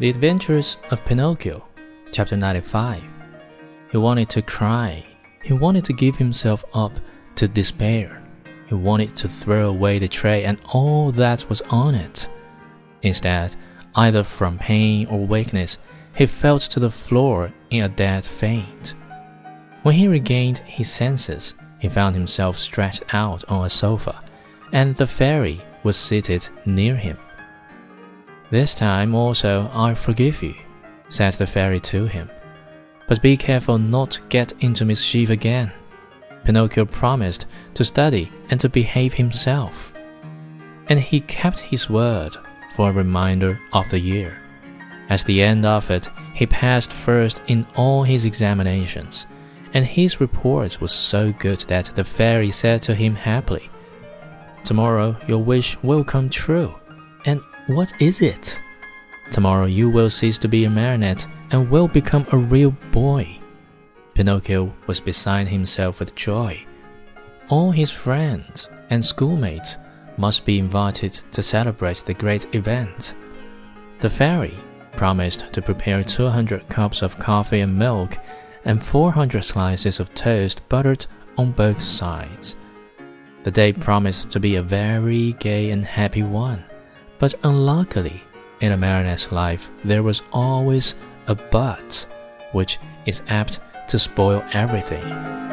The Adventures of Pinocchio, Chapter 95. He wanted to cry. He wanted to give himself up to despair. He wanted to throw away the tray and all that was on it. Instead, either from pain or weakness, he fell to the floor in a dead faint. When he regained his senses, he found himself stretched out on a sofa, and the fairy was seated near him. This time also I forgive you, said the fairy to him. But be careful not to get into mischief again. Pinocchio promised to study and to behave himself. And he kept his word for a reminder of the year. At the end of it, he passed first in all his examinations, and his report was so good that the fairy said to him happily, Tomorrow your wish will come true. What is it? Tomorrow you will cease to be a marionette and will become a real boy. Pinocchio was beside himself with joy. All his friends and schoolmates must be invited to celebrate the great event. The fairy promised to prepare 200 cups of coffee and milk and 400 slices of toast buttered on both sides. The day promised to be a very gay and happy one. But unluckily, in a marionette's life, there was always a but, which is apt to spoil everything.